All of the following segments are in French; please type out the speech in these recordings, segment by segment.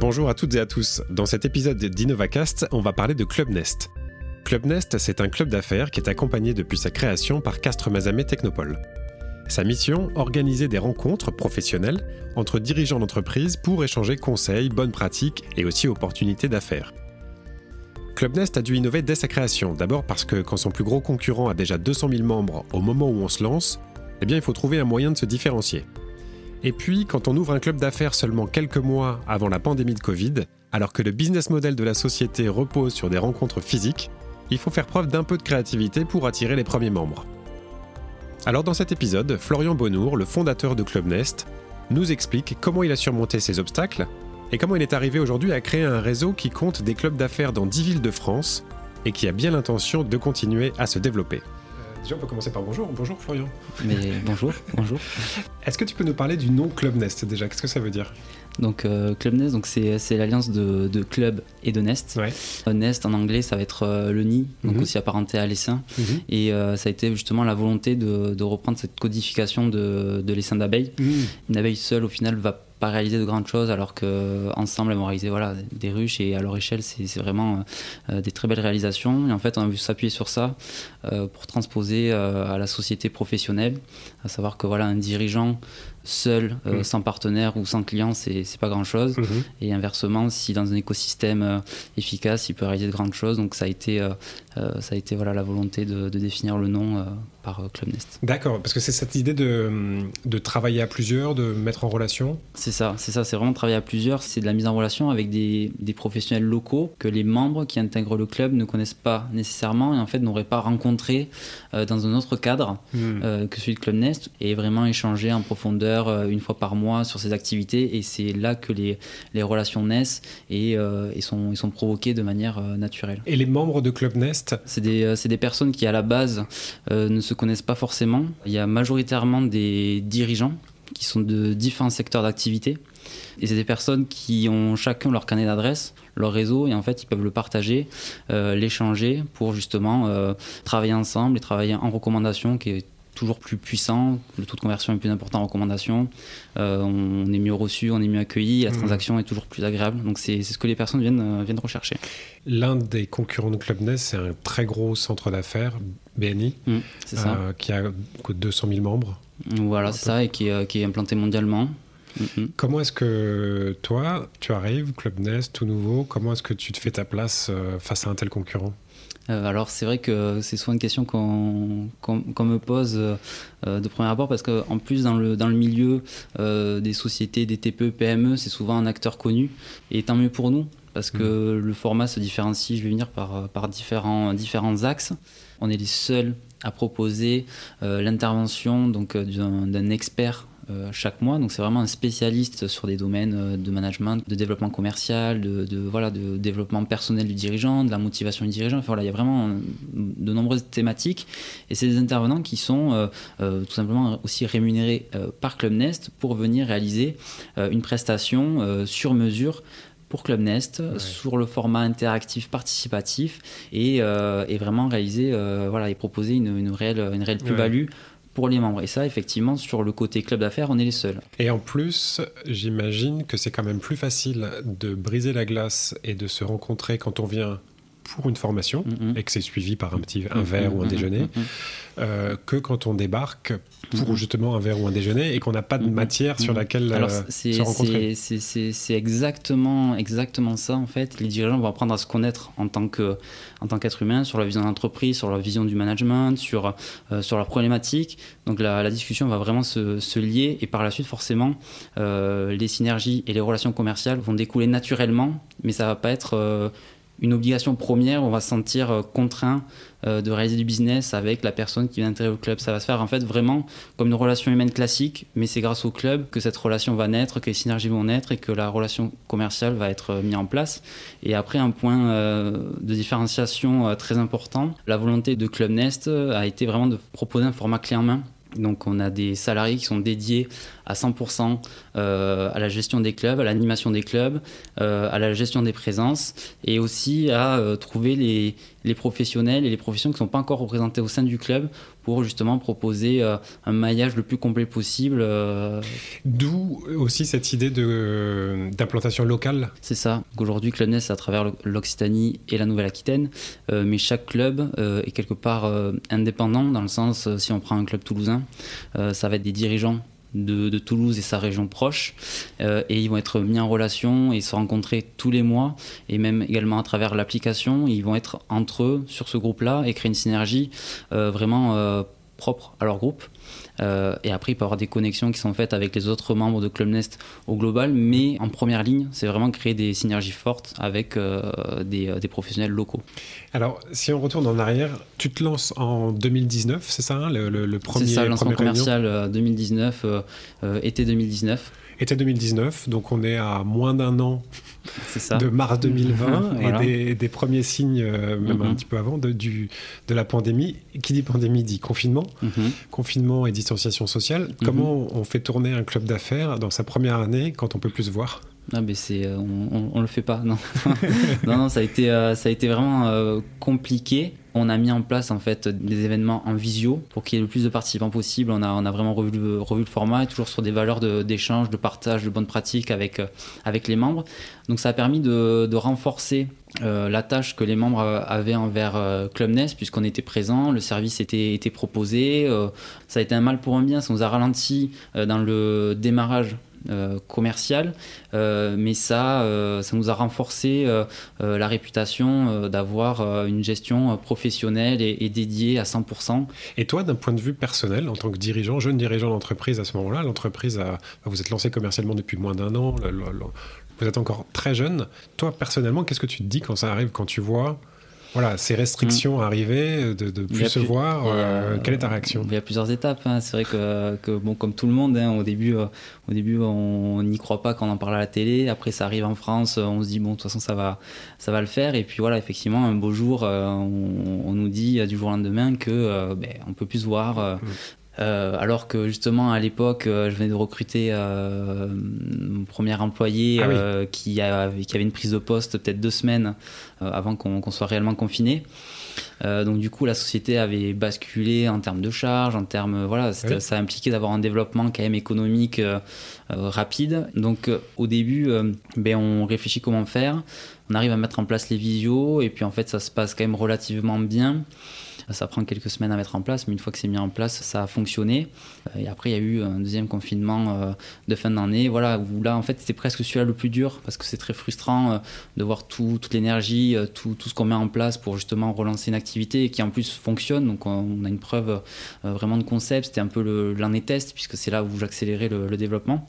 Bonjour à toutes et à tous. Dans cet épisode d'InnovaCast, on va parler de Club Nest. Club Nest, c'est un club d'affaires qui est accompagné depuis sa création par Castres Mazamet Technopole. Sa mission, organiser des rencontres professionnelles entre dirigeants d'entreprise pour échanger conseils, bonnes pratiques et aussi opportunités d'affaires. Club Nest a dû innover dès sa création, d'abord parce que quand son plus gros concurrent a déjà 200 000 membres au moment où on se lance, eh bien il faut trouver un moyen de se différencier. Et puis, quand on ouvre un club d'affaires seulement quelques mois avant la pandémie de Covid, alors que le business model de la société repose sur des rencontres physiques, il faut faire preuve d'un peu de créativité pour attirer les premiers membres. Alors dans cet épisode, Florian Bonnour, le fondateur de Club Nest, nous explique comment il a surmonté ces obstacles et comment il est arrivé aujourd'hui à créer un réseau qui compte des clubs d'affaires dans 10 villes de France et qui a bien l'intention de continuer à se développer. Déjà, on peut commencer par bonjour. Bonjour Florian. Mais bonjour, bonjour. Est-ce que tu peux nous parler du nom Club Nest déjà? Qu'est-ce que ça veut dire? Donc euh, Club Nest, donc c'est, l'alliance de, de club et de nest. Ouais. Euh, Nest en anglais, ça va être euh, le nid, donc Mhm. aussi apparenté à l'essaim. Mhm. Et euh, ça a été justement la volonté de, de reprendre cette codification de, de l'essaim d'abeille. Mmh. Une abeille seule, au final, va pas réaliser de grandes choses, alors que ensemble, elles vont réaliser voilà, des ruches et à leur échelle, c'est, vraiment euh, des très belles réalisations. Et en fait, on a voulu s'appuyer sur ça euh, pour transposer euh, à la société professionnelle, à savoir que voilà, un dirigeant seul, euh, Mhm. sans partenaire ou sans client, c'est, pas grand chose. Mhm. Et inversement, si dans un écosystème euh, efficace, il peut réaliser de grandes choses. Donc ça a été, euh, ça a été voilà, la volonté de, de définir le nom euh, par euh, Club Nest. D'accord, parce que c'est cette idée de, de travailler à plusieurs, de mettre en relation. C'est ça, c'est ça, c'est vraiment travailler à plusieurs. C'est de la mise en relation avec des, des professionnels locaux que les membres qui intègrent le club ne connaissent pas nécessairement et en fait n'auraient pas rencontré euh, dans un autre cadre Mmh. euh, que celui de Club Nest et vraiment échanger en profondeur une fois par mois sur ces activités et c'est là que les, les relations naissent et, et sont, ils sont provoqués de manière naturelle. Et les membres de Club Nest, C'est des, euh, c'est des personnes qui à la base euh, ne se connaissent pas forcément. Il y a majoritairement des dirigeants qui sont de différents secteurs d'activité. Et c'est des personnes qui ont chacun leur carnet d'adresse, leur réseau, et en fait ils peuvent le partager, euh, l'échanger pour justement travailler ensemble et travailler en recommandation qui est toujours plus puissant, le taux de conversion est plus important en recommandation, Euh, on est mieux reçu, on est mieux accueilli, la Mhm. transaction est toujours plus agréable. Donc c'est ce que les personnes viennent, euh, viennent rechercher. l'un des concurrents de Club Nest, c'est un très gros centre d'affaires, BNI, Mm, ça. euh, qui a quoi, 200 000 membres. Voilà, c'est ça, et qui est, euh, qui est implanté mondialement. Mhm. Comment est-ce que toi, tu arrives, Club Nest, tout nouveau, comment est-ce que tu te fais ta place euh, face à un tel concurrent? Euh, alors c'est vrai que c'est souvent une question qu'on me pose euh, de premier abord parce qu'en plus dans le, dans le milieu euh, des sociétés, des TPE, PME, c'est souvent un acteur connu et tant mieux pour nous parce que le format se différencie, je vais venir par, par différents, différents axes. On est les seuls à proposer euh, l'intervention donc d'un expert chaque mois. Donc c'est vraiment un spécialiste sur des domaines euh, de management, de développement commercial, de, de, voilà, de développement personnel du dirigeant, de la motivation du dirigeant. Enfin, voilà, il y a vraiment euh, de nombreuses thématiques. Et c'est des intervenants qui sont euh, euh, tout simplement aussi rémunérés euh, par Club Nest pour venir réaliser euh, une prestation euh, sur mesure pour Club Nest Ouais. sur le format interactif participatif et, euh, et vraiment réaliser euh, voilà et proposer une, une réelle une réelle Ouais. Pour les membres. Et ça effectivement sur le côté club d'affaires on est les seuls. Et en plus, j'imagine que c'est quand même plus facile de briser la glace et de se rencontrer quand on vient pour une formation Mhm. et que c'est suivi par un petit un Mhm, verre ou un mhm, déjeuner, euh, que quand on débarque pour justement un verre ou un déjeuner et qu'on n'a pas de matière sur laquelle Alors euh, c'est se rencontrer. c'est- exactement exactement ça en fait. Les dirigeants vont apprendre à se connaître en tant que en tant qu'être humain sur la vision de l'entreprise, sur la vision du management, sur euh, sur leurs problématiques. Donc la, la discussion va vraiment se, se lier et par la suite forcément euh, les synergies et les relations commerciales vont découler naturellement, mais ça va pas être euh, une obligation première, on va se sentir euh, contraint euh, de réaliser du business avec la personne qui vient d'intégrer au club. Ça va se faire en fait vraiment comme une relation humaine classique, mais c'est grâce au club que cette relation va naître, que les synergies vont naître et que la relation commerciale va être euh, mise en place. Et après, un point de différenciation très important, la volonté de Club Nest a été vraiment de proposer un format clé en main. Donc on a des salariés qui sont dédiés à 100% euh, à la gestion des clubs, à l'animation des clubs, euh, à la gestion des présences et aussi à euh, trouver les, les professionnels et les professions qui ne sont pas encore représentés au sein du club pour justement proposer un maillage le plus complet possible. D'où aussi cette idée d'implantation locale C'est ça. Aujourd'hui, Club Nest, à travers l'Occitanie et la Nouvelle-Aquitaine, mais chaque club est quelque part indépendant, dans le sens, si on prend un club toulousain, ça va être des dirigeants de, Toulouse et sa région proche. Euh, et ils vont être mis en relation et se rencontrer tous les mois. Et même également à travers l'application, ils vont être entre eux sur ce groupe-là et créer une synergie euh, vraiment euh, propre à leur groupe. Euh, et après, il peut y avoir des connexions qui sont faites avec les autres membres de Club Nest au global, mais en première ligne, c'est vraiment créer des synergies fortes avec euh, des, euh, des, professionnels locaux. Alors, si on retourne en arrière, tu te lances en 2019, c'est ça, hein, le, le, premier C'est ça, le lancement commercial 2019, été 2019 été 2019, donc on est à moins d'un an de mars 2020 et des, premiers signes, euh, même un mhm. petit peu avant, de, du, de la pandémie. Qui dit pandémie dit confinement, mhm. confinement et distanciation sociale. Mhm. Comment on fait tourner un club d'affaires dans sa première année quand on peut plus se voir? Ah mais c'est euh, on, on, le fait pas non non, ça a été euh, ça a été vraiment compliqué on a mis en place en fait des événements en visio pour qu'il y ait le plus de participants possible. On a, on a vraiment revu, revu le format, toujours sur des valeurs d'échange, de, partage, de bonnes pratiques avec, euh, avec les membres. Donc ça a permis de, renforcer euh, la tâche que les membres avaient envers euh, Club Nest, puisqu'on était présent, le service était, était proposé. ça a été un mal pour un bien, ça nous a ralenti dans le démarrage euh, commercial, euh, mais ça, euh, ça nous a renforcé la réputation d'avoir une gestion professionnelle et, dédiée à 100%. Et toi, d'un point de vue personnel, en tant que dirigeant, jeune dirigeant d'entreprise à ce moment-là, l'entreprise, vous êtes lancé commercialement depuis moins d'un an, vous êtes encore très jeune. Toi, personnellement, qu'est-ce que tu te dis quand ça arrive, quand tu vois voilà, ces restrictions mm. arrivées, de, de plus se voir, euh, quelle est ta réaction? Il y a plusieurs étapes. Hein. C'est vrai que, que, bon, comme tout le monde, hein, au début, euh, au début, on n'y croit pas quand on en parle à la télé. Après, ça arrive en France, on se dit bon, de toute façon, ça va, ça va le faire. Et puis voilà, effectivement, un beau jour, euh, on, nous dit du jour au lendemain que ben, on peut plus se voir. Euh, alors que justement à l'époque, euh, je venais de recruter euh, mon premier employé ah qui, avait, qui, avait, une prise de poste peut-être deux semaines avant qu'on soit réellement confiné. donc du coup, la société avait basculé en termes de charges, en termes voilà, ça a impliqué d'avoir un développement quand même économique rapide. Donc au début, ben, on réfléchit comment faire. On arrive à mettre en place les visios et puis en fait, ça se passe quand même relativement bien. Ça prend quelques semaines à mettre en place, mais une fois que c'est mis en place, ça a fonctionné. Euh, et après, il y a eu un deuxième confinement euh, de fin d'année, voilà, où là, en fait, c'était presque celui-là le plus dur, parce que c'est très frustrant euh, de voir tout, toute l'énergie, tout, tout, ce qu'on met en place pour justement relancer une activité qui en plus fonctionne. Donc, on a une preuve vraiment de concept. C'était un peu l'année test, puisque c'est là où j'accélérais le, le, développement.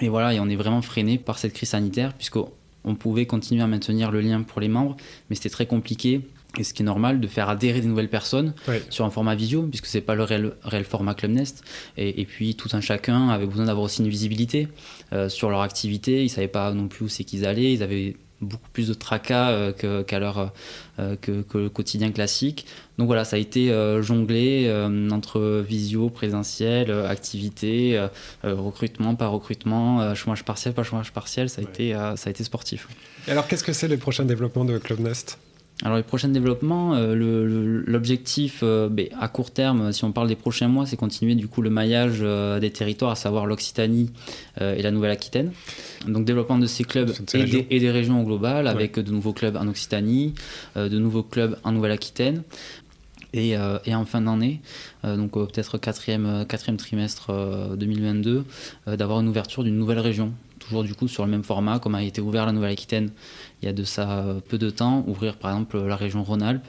Et voilà, et on est vraiment freiné par cette crise sanitaire, puisqu'on pouvait continuer à maintenir le lien pour les membres, mais c'était très compliqué et ce qui est normal, de faire adhérer des nouvelles personnes sur un format visio, puisque c'est pas le réel, réel, format Club Nest. Et, puis tout un chacun avait besoin d'avoir aussi une visibilité euh, sur leur activité. Ils savaient pas non plus où c'est qu'ils allaient. Ils avaient beaucoup plus de tracas euh, qu'à leur euh, que, le quotidien classique. Donc voilà, ça a été jonglé entre visio, présentiel, activité, recrutement, pas recrutement, chômage partiel, pas chômage partiel. Ça a été ça a été sportif. Et alors qu'est-ce que c'est le prochain développement de Club Nest? Alors les prochains développements, euh, l'objectif euh, ben, à court terme, si on parle des prochains mois, c'est continuer du coup le maillage euh, des territoires, à savoir l'Occitanie et la Nouvelle-Aquitaine. Donc développement de ces clubs et des, régions au global, avec de nouveaux clubs en Occitanie, de nouveaux clubs en Nouvelle-Aquitaine. Et, et, en fin d'année, donc peut-être quatrième, quatrième trimestre 2022, d'avoir une ouverture d'une nouvelle région, toujours du coup sur le même format, comme a été ouvert la Nouvelle-Aquitaine il y a de ça peu de temps, ouvrir par exemple la région Rhône-Alpes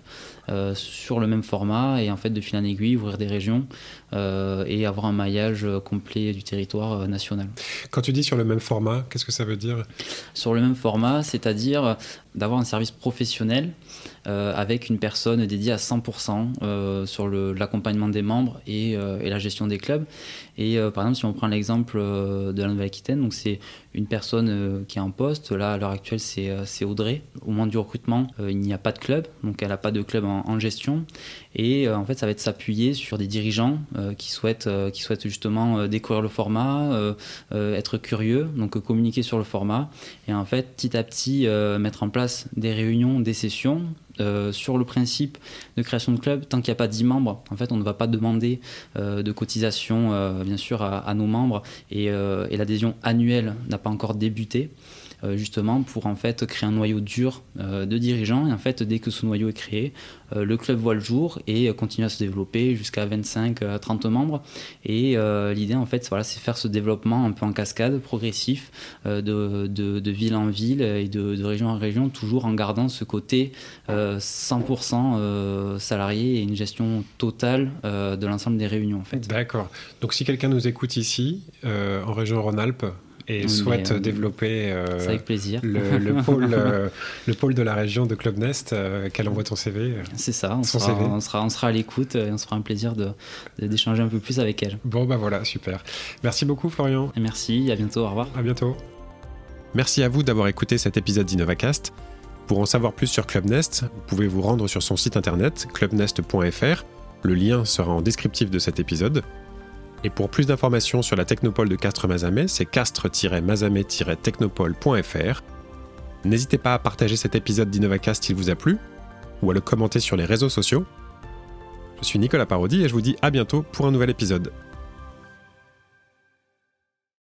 euh, sur le même format et en fait de fil en aiguille ouvrir des régions euh, et avoir un maillage complet du territoire euh, national. Quand tu dis sur le même format, qu'est-ce que ça veut dire? Sur le même format, c'est-à-dire d'avoir un service professionnel avec une personne dédiée à 100% sur l'accompagnement des membres et, et, la gestion des clubs. Et par exemple, si on prend l'exemple de la Nouvelle-Aquitaine, donc c'est une personne qui est en poste. Là, à l'heure actuelle, c'est Audrey. Au moment du recrutement, il n'y a pas de club, donc elle n'a pas de club en, en gestion. Et euh, en fait, ça va être s'appuyer sur des dirigeants euh, qui, souhaitent, euh, qui souhaitent justement découvrir le format, être curieux, donc communiquer sur le format. Et en fait, petit à petit, mettre en place des réunions, des sessions sur le principe de création de club, tant qu'il n'y a pas 10 membres, en fait, on ne va pas demander de cotisation, bien sûr, à, nos membres et, et l'adhésion annuelle n'a pas encore débuté. Euh, justement pour en fait créer un noyau dur euh, de dirigeants. Et en fait, dès que ce noyau est créé, euh, le club voit le jour et continue à se développer jusqu'à 25 à 30 membres. Et l'idée, en fait, voilà, c'est faire ce développement un peu en cascade, progressif, de, ville en ville et de, de, région en région, toujours en gardant ce côté 100% salarié et une gestion totale de l'ensemble des réunions. En fait. D'accord. Donc si quelqu'un nous écoute ici, en région Rhône-Alpes, et souhaite euh, développer euh, avec plaisir. Le, pôle, euh, le pôle de la région de Club Nest, qu'elle envoie ton CV. C'est ça, on sera, on sera, on sera, à l'écoute et on sera un plaisir d'échanger un peu plus avec elle. Bon, bah voilà, super. Merci beaucoup, Florian. Merci, à bientôt, au revoir. À bientôt. Merci à vous d'avoir écouté cet épisode d'InnovaCast. Pour en savoir plus sur Club Nest, vous pouvez vous rendre sur son site internet clubnest.fr. Le lien sera en descriptif de cet épisode. Et pour plus d'informations sur la technopole de Castres-Mazamet, c'est castres-mazamet-technopole.fr. N'hésitez pas à partager cet épisode d'InnovaCast s'il vous a plu, ou à le commenter sur les réseaux sociaux. Je suis Nicolas Parodi et je vous dis à bientôt pour un nouvel épisode.